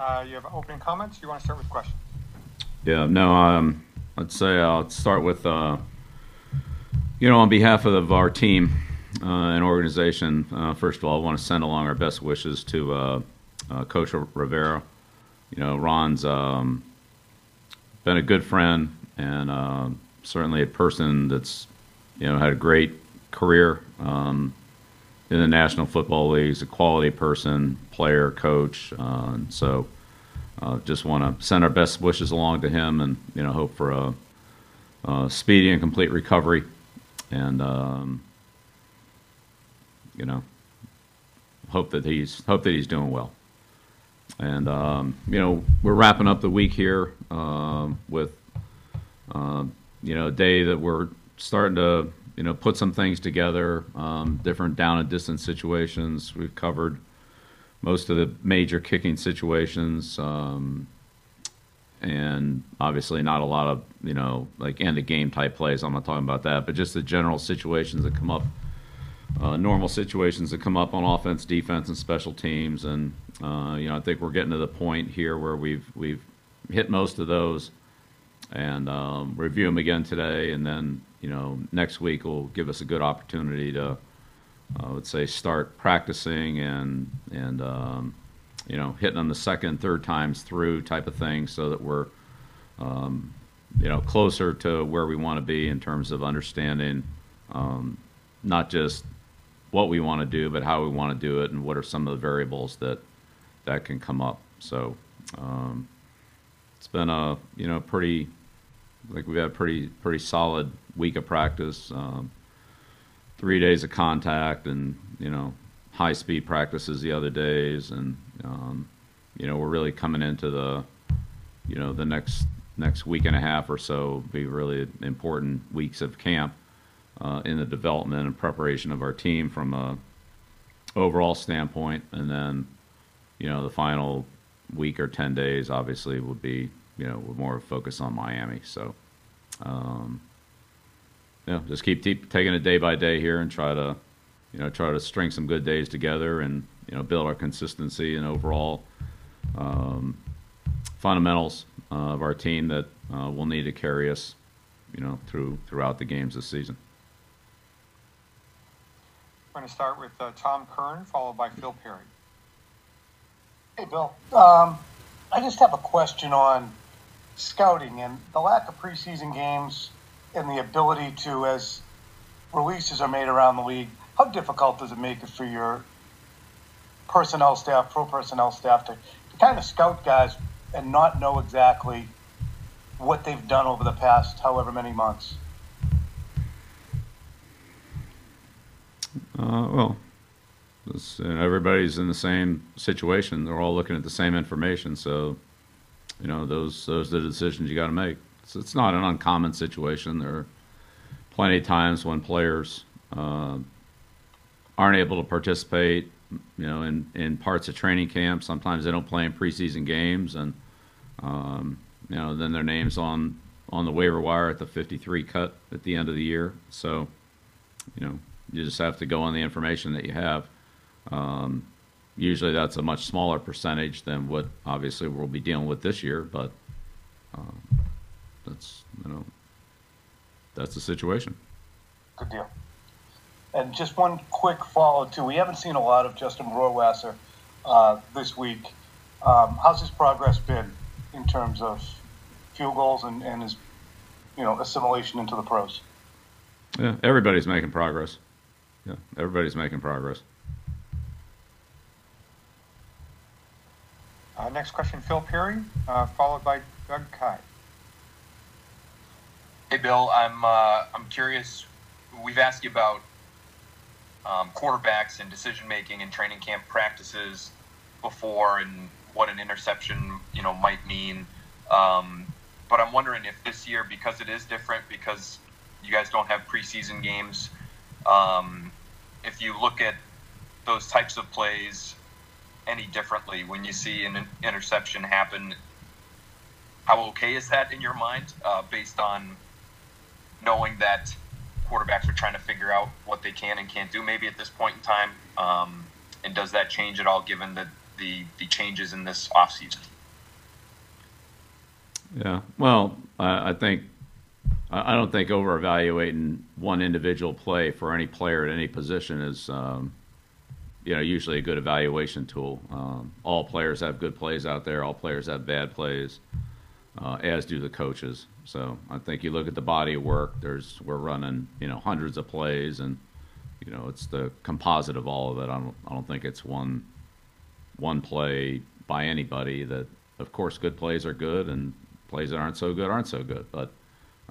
Uh, you have opening comments? You want to start with questions? Yeah, no, um, I'd say I'll start with, uh, you know, on behalf of our team uh, and organization, uh, first of all, I want to send along our best wishes to uh, uh, Coach Rivera. You know, Ron's um, been a good friend and uh, certainly a person that's, you know, had a great career um, in the National Football League. He's a quality person, player, coach. Uh, and so uh, just want to send our best wishes along to him and, you know, hope for a, a speedy and complete recovery. And, um, you know, hope that he's hope that he's doing well. And um, you know, we're wrapping up the week here uh, with uh, you know a day that we're starting to you know put some things together, um, different down and distance situations. We've covered most of the major kicking situations. Um, and obviously not a lot of you know like end of game type plays. I'm not talking about that, but just the general situations that come up uh, normal situations that come up on offense, defense, and special teams. And uh, you know, I think we're getting to the point here where we've we've hit most of those, and um, review them again today. And then you know, next week will give us a good opportunity to, uh, I would say, start practicing and and um, you know, hitting them the second, third times through type of thing, so that we're um, you know closer to where we want to be in terms of understanding um, not just what we want to do, but how we want to do it, and what are some of the variables that that can come up. So um, it's been a you know pretty like we've had a pretty pretty solid week of practice, um, three days of contact, and you know high speed practices the other days, and um, you know we're really coming into the you know the next next week and a half or so be really important weeks of camp uh, in the development and preparation of our team from a overall standpoint, and then you know the final week or ten days obviously would be you know with more focus on Miami. So um, you know just keep, keep taking it day by day here and try to you know try to string some good days together and you know build our consistency and overall um, fundamentals uh, of our team that uh, will need to carry us you know through throughout the games this season. We're going to start with uh, Tom Curran, followed by Phil Perry. Hey, Bill. Um, I just have a question on scouting and the lack of preseason games and the ability to, as releases are made around the league, how difficult does it make it for your personnel staff, pro personnel staff, to, to kind of scout guys and not know exactly what they've done over the past however many months? Uh, well, know, everybody's in the same situation. They're all looking at the same information. So, you know, those those are the decisions you got to make. So it's not an uncommon situation. There are plenty of times when players uh, aren't able to participate. You know, in, in parts of training camp, sometimes they don't play in preseason games, and um, you know, then their names on on the waiver wire at the 53 cut at the end of the year. So, you know, you just have to go on the information that you have. Um, usually that's a much smaller percentage than what obviously we'll be dealing with this year, but um, that's you know that's the situation. Good deal. And just one quick follow too. We haven't seen a lot of Justin Rohrwasser uh, this week. Um, how's his progress been in terms of field goals and, and his you know assimilation into the pros? Yeah, everybody's making progress yeah, everybody's making progress. Uh, next question, Phil Perry, uh, followed by Doug Kyed. Hey, Bill. I'm uh, I'm curious. We've asked you about um, quarterbacks and decision making and training camp practices before, and what an interception you know might mean. Um, but I'm wondering if this year, because it is different, because you guys don't have preseason games, um, if you look at those types of plays any differently when you see an interception happen, how okay is that in your mind uh, based on knowing that quarterbacks are trying to figure out what they can and can't do maybe at this point in time? Um, and does that change at all given the, the the changes in this offseason? Yeah. Well, I, I think I don't think over evaluating one individual play for any player at any position is, um, you know, usually a good evaluation tool. Um, all players have good plays out there. All players have bad plays, uh, as do the coaches. So I think you look at the body of work. There's we're running, you know, hundreds of plays, and you know, it's the composite of all of it. I don't I don't think it's one one play by anybody. That of course, good plays are good, and plays that aren't so good aren't so good. But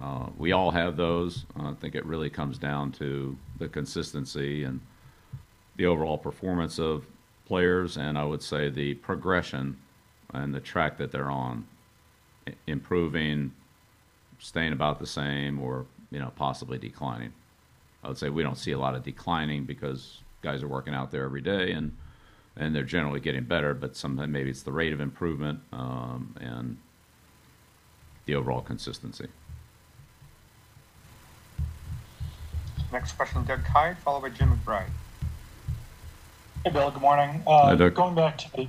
uh, we all have those. I think it really comes down to the consistency and the overall performance of players, and I would say the progression and the track that they're on, improving, staying about the same, or you know possibly declining. I would say we don't see a lot of declining because guys are working out there every day and and they're generally getting better. But sometimes maybe it's the rate of improvement um, and the overall consistency. Next question, Doug Kyed, followed by Jim McBride. Hey, Bill. Good morning. Uh, Hi, Doug. Going back to, the,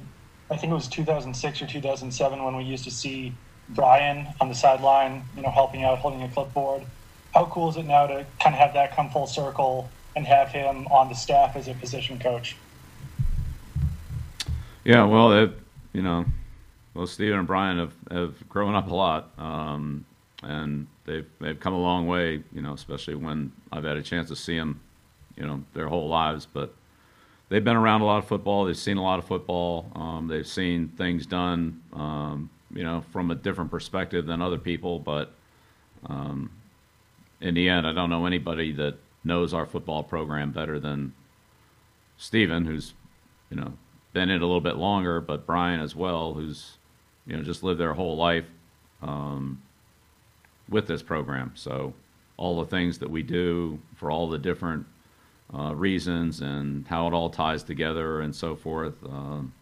I think it was 2006 or 2007 when we used to see Brian on the sideline, you know, helping out, holding a clipboard. How cool is it now to kind of have that come full circle and have him on the staff as a position coach? Yeah, well, it, you know, well, Steven and Brian have, have grown up a lot, um, and they've they've come a long way. You know, especially when I've had a chance to see them, you know, their whole lives. But they've been around a lot of football. They've seen a lot of football. Um, they've seen things done, um, you know, from a different perspective than other people. But um, in the end, I don't know anybody that knows our football program better than Steven, who's, you know, been in a little bit longer, but Brian as well, who's, you know, just lived their whole life um, with this program. So all the things that we do for all the different uh, reasons and how it all ties together and so forth, um,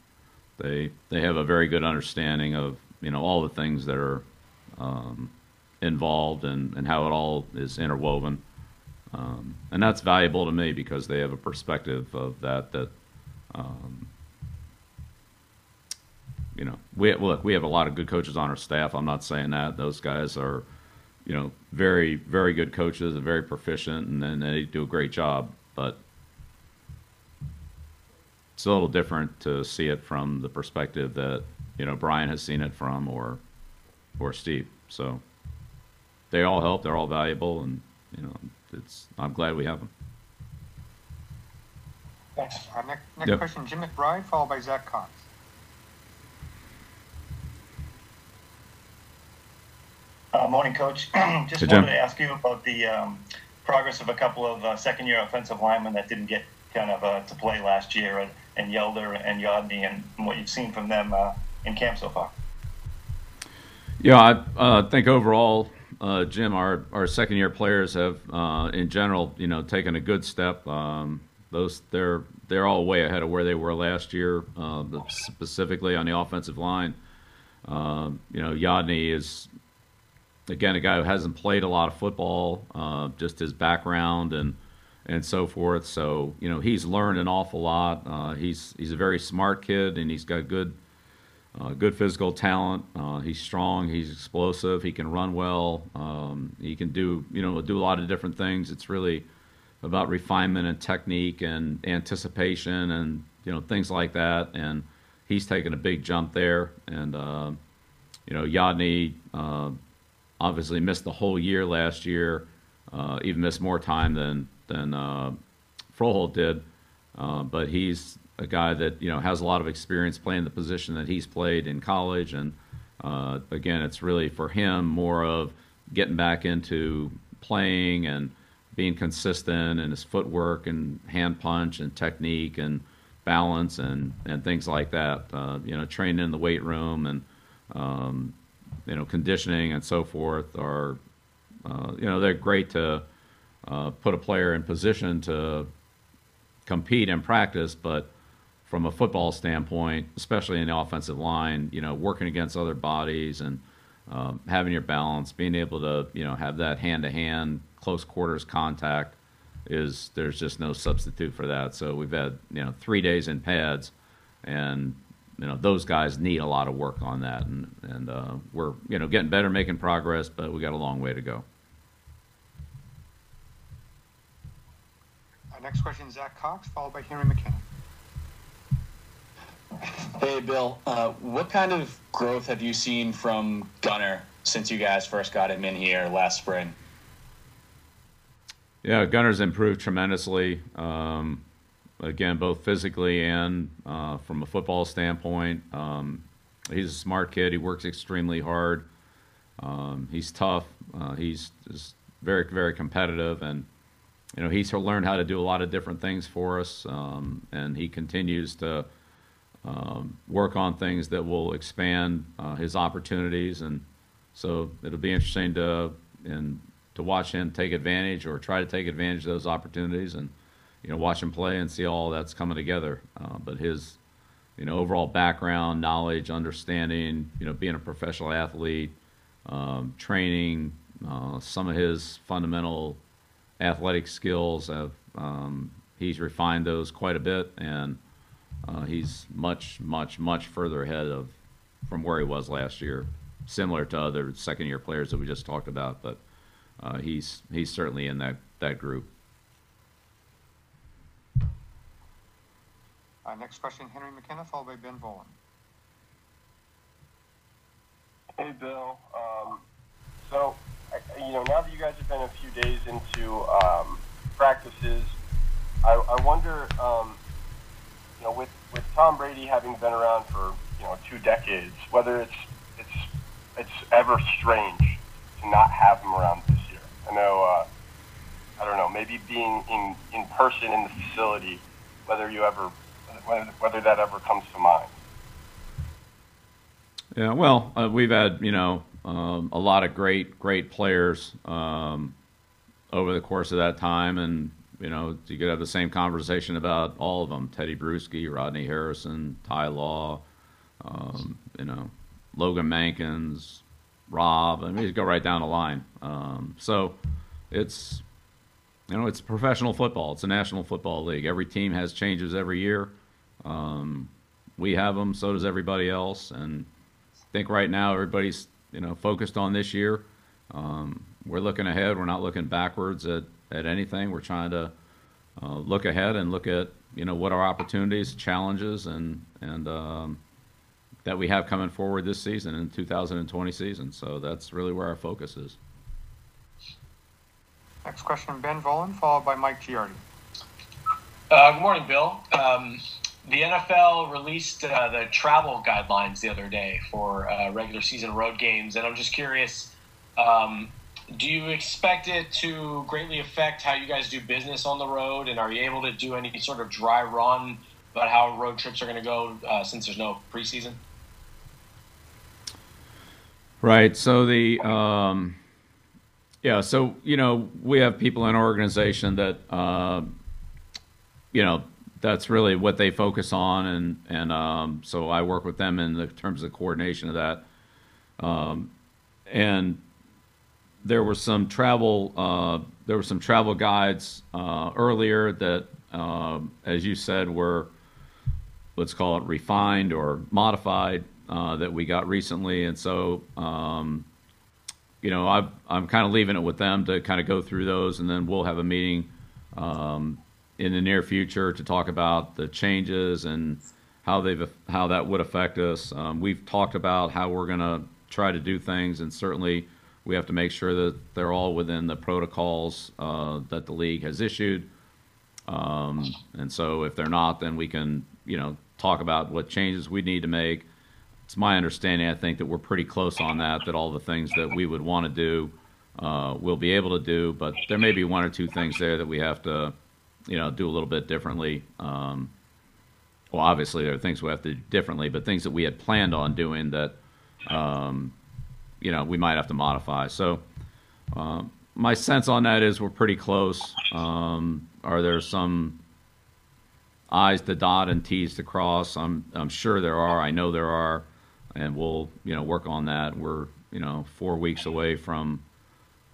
they they have a very good understanding of you know all the things that are um, involved and, and how it all is interwoven. Um, and that's valuable to me because they have a perspective of that that um, you know we look we have a lot of good coaches on our staff. I'm not saying that those guys are you know very very good coaches and very proficient and, and they do a great job, but it's a little different to see it from the perspective that you know Brian has seen it from or or Steve. So they all help. They're all valuable, and you know it's. I'm glad we have them. Thanks. Uh, next, next Yep. question, Jim McBride, followed by Zack Cox. Uh, morning, Coach. Just Hey, Jim. wanted to ask you about the um, progress of a couple of uh, second-year offensive linemen that didn't get kind of uh, to play last year, and, and Hjalte and Yodny, and what you've seen from them uh, in camp so far. Yeah, I uh, think overall, uh, Jim, our, our second year players have, uh, in general, you know, taken a good step. Um, those they're they're all way ahead of where they were last year, specifically on the offensive line. You know, Yodny is again a guy who hasn't played a lot of football, uh, just his background and and so forth. So you know, he's learned an awful lot. Uh, he's he's a very smart kid, and he's got good uh, good physical talent. Uh, he's strong. He's explosive. He can run well. Um, he can do you know do a lot of different things. It's really about refinement and technique and anticipation and you know things like that. And he's taken a big jump there. And uh, you know Yodny uh, obviously missed the whole year last year. Uh, even missed more time than than uh, Froholdt did. Uh, but he's a guy that you know has a lot of experience playing the position that he's played in college, and uh, again, it's really for him more of getting back into playing and being consistent in his footwork and hand punch and technique and balance and and things like that. Uh, you know, training in the weight room and um, you know conditioning and so forth are uh, you know they're great to uh, put a player in position to compete and practice, but from a football standpoint, especially in the offensive line, you know, working against other bodies and um, having your balance, being able to, you know, have that hand-to-hand, close quarters contact is there's just no substitute for that. So we've had, you know, three days in pads, and you know those guys need a lot of work on that, and and uh, we're you know getting better, making progress, but we got a long way to go. Our next question, is Zack Cox, followed by Henry McKenna. Hey, Bill. Uh, what kind of growth have you seen from Gunner since you guys first got him in here last spring? Yeah, Gunner's improved tremendously. Um, again, both physically and uh, from a football standpoint. Um, he's a smart kid. He works extremely hard. Um, he's tough. Uh, he's very, very competitive, and you know he's learned how to do a lot of different things for us. Um, and he continues to um, work on things that will expand uh, his opportunities. And so it'll be interesting to and to watch him take advantage or try to take advantage of those opportunities and you know watch him play and see all that's coming together. Uh, but his you know overall background, knowledge, understanding, you know being a professional athlete, um, training, uh, some of his fundamental athletic skills have um, he's refined those quite a bit. And uh, he's much much much further ahead of from where he was last year similar to other second year players that we just talked about. But uh, he's he's certainly in that that group Uh, next question, Henry McKenna, followed by Ben Volin. Hey, Bill. Um, so, you know, now that you guys have been a few days into um, practices, I, I wonder, um, you know, with, with Tom Brady having been around for you know two decades, whether it's it's it's ever strange to not have him around this year. I know, uh, I don't know, maybe being in in person in the facility, whether you ever whether, that ever comes to mind. Yeah, well, uh, we've had you know um, a lot of great great players um, over the course of that time, and you know you could have the same conversation about all of them: Tedy Bruschi, Rodney Harrison, Ty Law, um, you know, Logan Mankins, Rob. I mean, you go right down the line. Um, so it's you know it's professional football. It's a national football league. Every team has changes every year. Um, we have them, so does everybody else, and I think right now everybody's you know focused on this year. Um, we're looking ahead. We're not looking backwards at, at anything. We're trying to uh, look ahead and look at you know what our opportunities, challenges, and and um, that we have coming forward this season in 2020 season. So that's really where our focus is. Next question, Ben Volin, followed by Mike Giardi. Uh, good morning, Bill. Um, the NFL released uh, the travel guidelines the other day for uh, regular season road games, and I'm just curious. Um, do you expect it to greatly affect how you guys do business on the road, and are you able to do any sort of dry run about how road trips are going to go uh, since there's no preseason? Right. So the um, yeah. So you know we have people in our organization that uh, you know that's really what they focus on, and and um, so I work with them in the terms of coordination of that. Um, and there were some travel uh, there were some travel guides uh, earlier that, uh, as you said, were let's call it refined or modified uh, that we got recently, and so. Um, you know, i am kind of leaving it with them to kind of go through those, and then we'll have a meeting um, in the near future to talk about the changes and how they've how that would affect us. Um, we've talked about how we're going to try to do things, and certainly we have to make sure that they're all within the protocols uh, that the league has issued. Um, and so, if they're not, then we can you know talk about what changes we need to make. It's my understanding, I think, that we're pretty close on that. That all the things that we would want to do, uh, we'll be able to do. But there may be one or two things there that we have to you know, do a little bit differently. Um, well, obviously there are things we have to do differently, but things that we had planned on doing that, um, you know, we might have to modify. So uh, my sense on that is we're pretty close. Um, are there some I's to dot and T's to cross? I'm I'm sure there are. I know there are, and we'll you know work on that. We're you know four weeks away from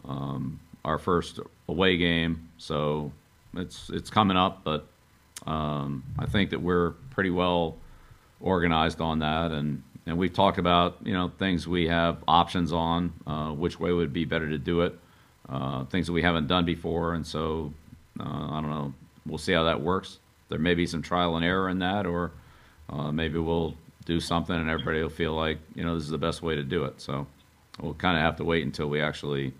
um, our first away game, so it's it's coming up, but um, I think that we're pretty well organized on that, and and we've talked about you know things we have options on, uh, which way would be better to do it, uh, things that we haven't done before, and so uh, I don't know. We'll see how that works. There may be some trial and error in that, or uh, maybe we'll do something and everybody will feel like you know this is the best way to do it. So we'll kind of have to wait until we actually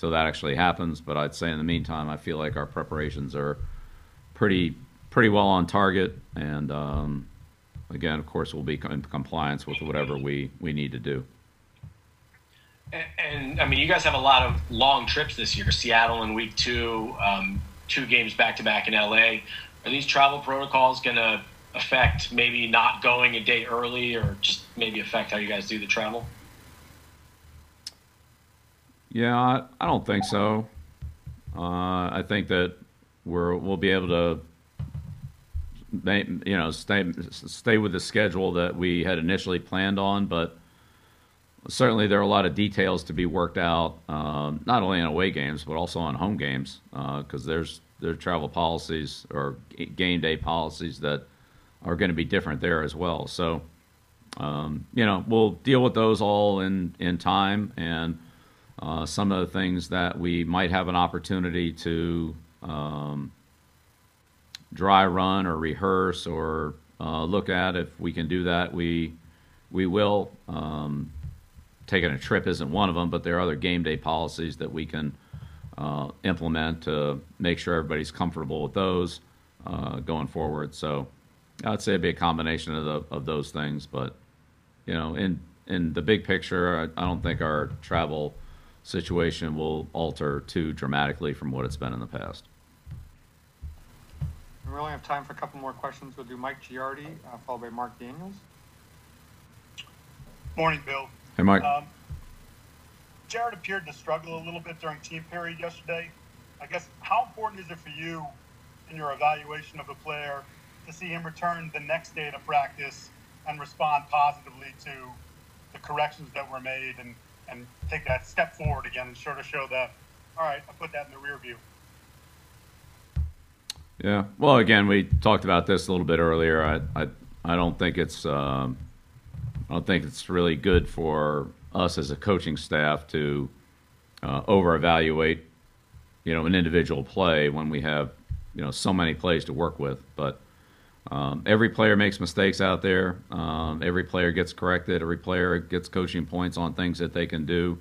until that actually happens. But I'd say in the meantime, I feel like our preparations are pretty pretty well on target, and um, again, of course, we'll be in compliance with whatever we we need to do. And, and I mean, you guys have a lot of long trips this year. Seattle in week two, um, two games back to back in LA. Are these travel protocols going to affect maybe not going a day early, or just maybe affect how you guys do the travel? Yeah, I, don't think so. Uh, I think that we're we'll be able to, you know, stay stay with the schedule that we had initially planned on, but certainly there are a lot of details to be worked out, um, not only in away games but also on home games, because there's there are travel policies or game day policies that are going to be different there as well. So, um, you know, we'll deal with those all in in time and. Uh, some of the things that we might have an opportunity to um, dry run or rehearse or uh, look at. If we can do that, we we will. Um, taking a trip isn't one of them, but there are other game day policies that we can uh, implement to make sure everybody's comfortable with those uh, going forward. So I'd say it'd be a combination of the, of those things, but you know, in in the big picture, I, I don't think our travel situation will alter too dramatically from what it's been in the past. We only have time for a couple more questions. We'll do Mike Giardi, uh, followed by Mark Daniels. Morning, Bill. Hey, Mike. Um, Jarrett appeared to struggle a little bit during team period yesterday. I guess how important is it for you in your evaluation of the player to see him return the next day to practice and respond positively to the corrections that were made and, and take that step forward again and sort of show that, all right, I put that in the rear view. Yeah. Well, again, we talked about this a little bit earlier. I I, I don't think it's um, I don't think it's really good for us as a coaching staff to uh, over evaluate, you know, an individual play when we have you know so many plays to work with. But um, every player makes mistakes out there. Um, every player gets corrected. Every player gets coaching points on things that they can do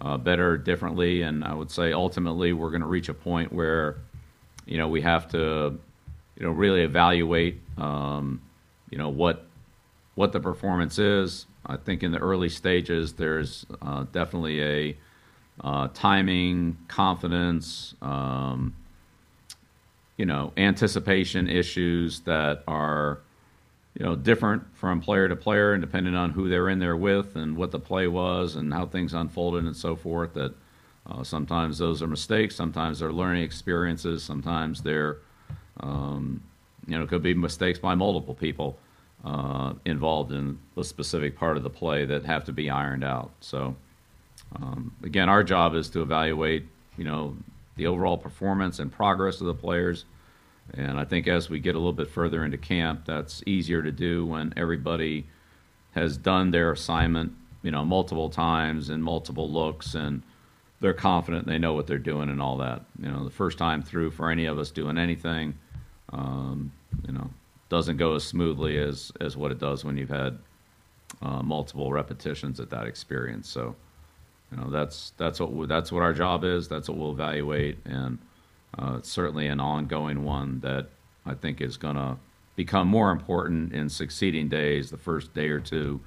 uh, better, differently. And I would say ultimately we're going to reach a point where you know we have to you know really evaluate um, you know what what the performance is. I think in the early stages there's uh, definitely a uh, timing, confidence, um, you know, anticipation issues that are you know different from player to player and depending on who they're in there with and what the play was and how things unfolded and so forth that uh, sometimes those are mistakes. Sometimes they're learning experiences. Sometimes they're, um, you know, could be mistakes by multiple people uh, involved in a specific part of the play that have to be ironed out. So, um, again, our job is to evaluate, you know, the overall performance and progress of the players. And I think as we get a little bit further into camp, that's easier to do when everybody has done their assignment, you know, multiple times and multiple looks and they're confident they know what they're doing and all that. You know, the first time through for any of us doing anything, um, you know, doesn't go as smoothly as as what it does when you've had uh, multiple repetitions at that experience. So, you know, that's that's what we, that's what our job is. That's what we'll evaluate, and uh, it's certainly an ongoing one that I think is going to become more important in succeeding days. The first day or two,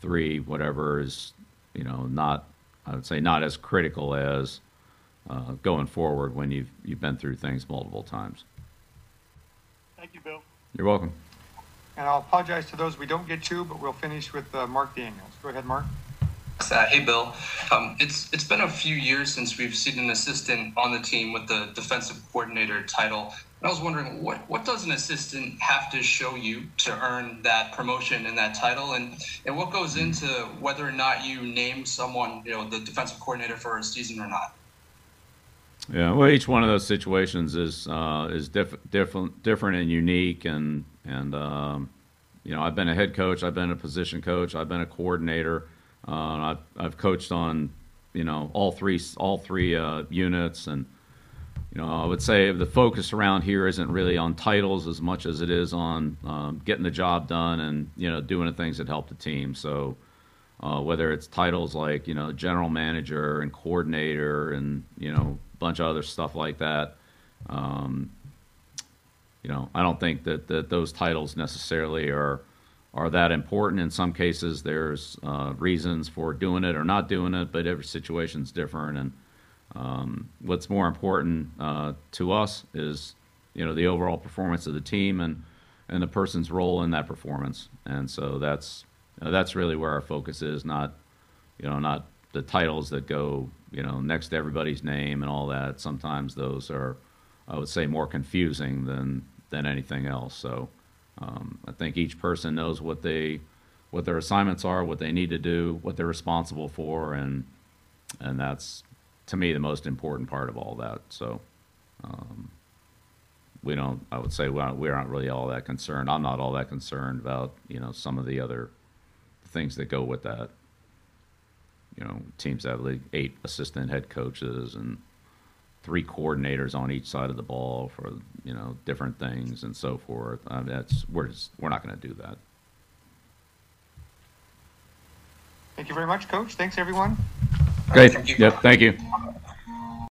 three, whatever is, you know, not I would say not as critical as uh, going forward when you've you've been through things multiple times. Thank you, Bill. You're welcome. And I'll apologize to those we don't get to, but we'll finish with uh, Mark Daniels. Go ahead, Mark. Uh, hey, Bill. Um, it's it's been a few years since we've seen an assistant on the team with the defensive coordinator title. And I was wondering, what what does an assistant have to show you to earn that promotion and that title, and and what goes into whether or not you name someone, you know, the defensive coordinator for a season or not? Yeah, well, each one of those situations is uh, is diff- different, different and unique, and and um, you know, I've been a head coach, I've been a position coach, I've been a coordinator. Uh, I've I've coached on, you know, all three all three uh, units, and you know, I would say the focus around here isn't really on titles as much as it is on um, getting the job done and you know doing the things that help the team. So. Uh, whether it's titles like you know general manager and coordinator and you know a bunch of other stuff like that um, you know i don't think that, that those titles necessarily are are that important in some cases there's uh, reasons for doing it or not doing it but every situation's different and um, what's more important uh, to us is you know the overall performance of the team and and the person's role in that performance and so that's uh, that's really where our focus is, not, you know, not the titles that go, you know, next to everybody's name and all that. Sometimes those are, I would say, more confusing than than anything else. So um, I think each person knows what they, what their assignments are, what they need to do, what they're responsible for, and and that's to me the most important part of all that. So. Um, we don't. I would say we aren't, we aren't really all that concerned. I'm not all that concerned about you know some of the other things that go with that. You know, teams have like eight assistant head coaches and three coordinators on each side of the ball for you know different things and so forth. I mean, that's we're just, we're not going to do that. Thank you very much, Coach. Thanks, everyone. Great. Thank you. Yep. Thank you.